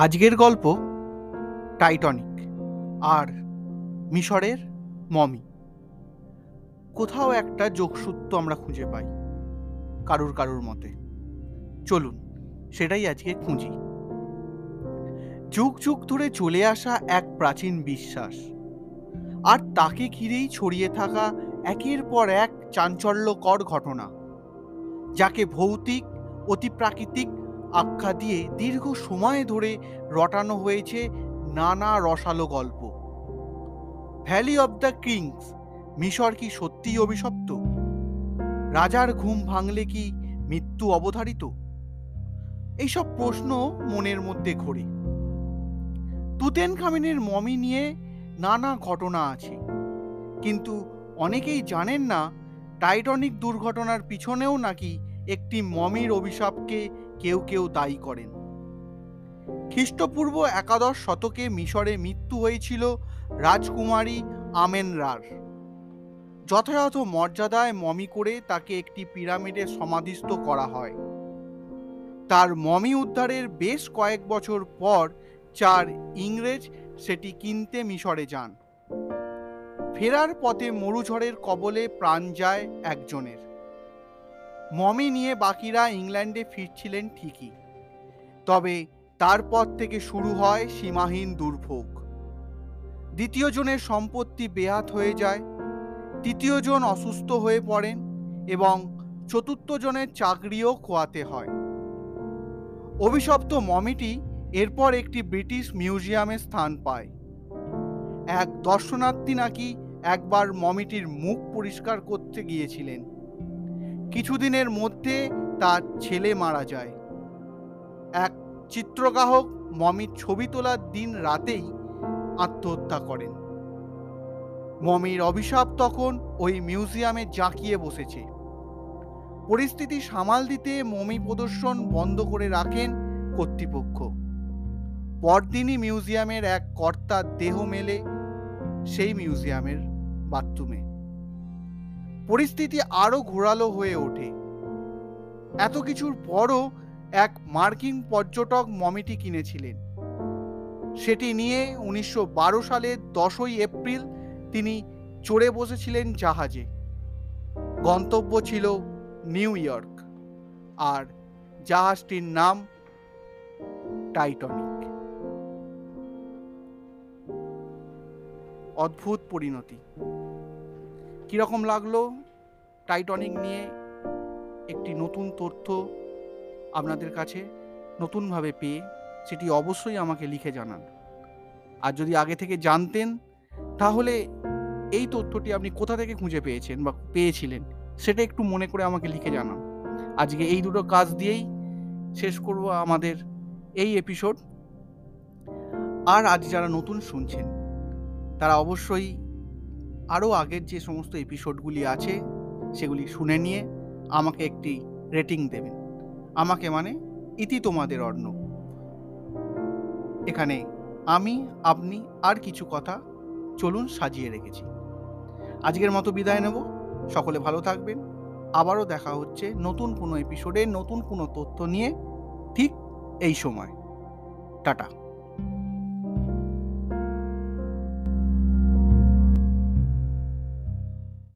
আজকের গল্প টাইটনিক আর মিশরের মমি। কোথাও একটা যোগসূত্র আমরা খুঁজে পাই কারুর কারুর মতে। চলুন, সেটাই আজকে খুঁজি। যুগ যুগ ধরে চলে আসা এক প্রাচীন বিশ্বাস। আর তাকে ঘিরেই ছড়িয়ে থাকা একের পর এক চাঞ্চল্যকর ঘটনা, যাকে ভৌতিক অতিপ্রাকৃতিক আখ্যা দিয়ে দীর্ঘ সময় ধরে রটানো হয়েছে নানা রসালো গল্প। ভ্যালি অব দ্য কিংস মিশর কি সত্যিই অভিশপ্ত? রাজার ঘুম ভাঙলে কি মৃত্যু অবধারিত? এইসব প্রশ্ন মনের মধ্যে ঘোরে। তুতেন খামিনের মমি নিয়ে নানা ঘটনা আছে। কিন্তু অনেকেই জানেন না, টাইটনিক দুর্ঘটনার পিছনেও নাকি একটি মমির অভিশাপকে কেউ কেউ দায়ী করেন। খ্রিস্টপূর্ব একাদশ শতকে মিশরে মৃত্যু হয়েছিল রাজকুমারী আমেনরার। যথাযথ মর্যাদায় মমি করে তাকে একটি পিরামিডে সমাধিস্থ করা হয়। তার মমি উদ্ধারের বেশ কয়েক বছর পর চার ইংরেজ সেটি কিনতে মিশরে যান। ফেরার পথে মরুঝড়ের কবলে প্রাণ যায় একজনের। মমি নিয়ে বাকিরা ইংল্যান্ডে ফিরছিলেন ঠিকই। তবে তারপর থেকে শুরু হয় সীমাহীন দুর্ভোগ। দ্বিতীয় জনের সম্পত্তি বেহাত হয়ে যায়, তৃতীয় জন অসুস্থ হয়ে পড়েন এবং চতুর্থ জনের চাকরিও খোয়াতে হয়। অভিশপ্ত মমিটি এরপর একটি ব্রিটিশ মিউজিয়ামে স্থান পায়। এক দর্শনার্থী নাকি একবার মমিটির মুখ পরিষ্কার করতে গিয়েছিলেন। কিছুদিনের মধ্যে তার ছেলে মারা যায়। এক চিত্রগ্রাহক মমির ছবি তোলার দিন রাতেই আত্মহত্যা করেন। মমির অভিশাপ তখন ওই মিউজিয়ামে জাঁকিয়ে বসেছে। পরিস্থিতি সামাল দিতে মমি প্রদর্শন বন্ধ করে রাখেন কর্তৃপক্ষ। পরদিনই মিউজিয়ামের এক কর্তার দেহ মেলে সেই মিউজিয়ামের বাথরুমে। পরিস্থিতি আরও ঘোরালো হয়ে ওঠে। এত কিছুর পরও এক মার্কিন পর্যটক মমিটি কিনেছিলেন। সেটি নিয়ে উনিশশো বারো সালের দশই এপ্রিল তিনি চড়ে বসেছিলেন জাহাজে। গন্তব্য ছিল নিউ ইয়র্ক, আর জাহাজটির নাম টাইটনিক। অদ্ভুত পরিণতি। কীরকম লাগল টাইটনিক নিয়ে একটি নতুন তথ্য আপনাদের কাছে নতুনভাবে পেয়ে সেটি অবশ্যই আমাকে লিখে জানান। আর যদি আগে থেকে জানতেন, তাহলে এই তথ্যটি আপনি কোথা থেকে খুঁজে পেয়েছেন বা পেয়েছিলেন সেটা একটু মনে করে আমাকে লিখে জানান। আজকে এই দুটো কাজ দিয়েই শেষ করব আমাদের এই এপিসোড আর আজ যারা নতুন শুনছেন, তারা অবশ্যই আরও আগের যে সমস্ত এপিসোডগুলি আছে, সেগুলি শুনে নিয়ে আমাকে একটি রেটিং দেবেন। আমাকে মানে ইতি তোমাদের অর্ণ এখানে আমি, আপনি আর কিছু কথা চলুন সাজিয়ে রেখেছি। আজকের মতো বিদায় নেব। সকলে ভালো থাকবেন। আবারও দেখা হচ্ছে নতুন কোনো এপিসোডে নতুন কোনো তথ্য নিয়ে ঠিক এই সময়। টাটা।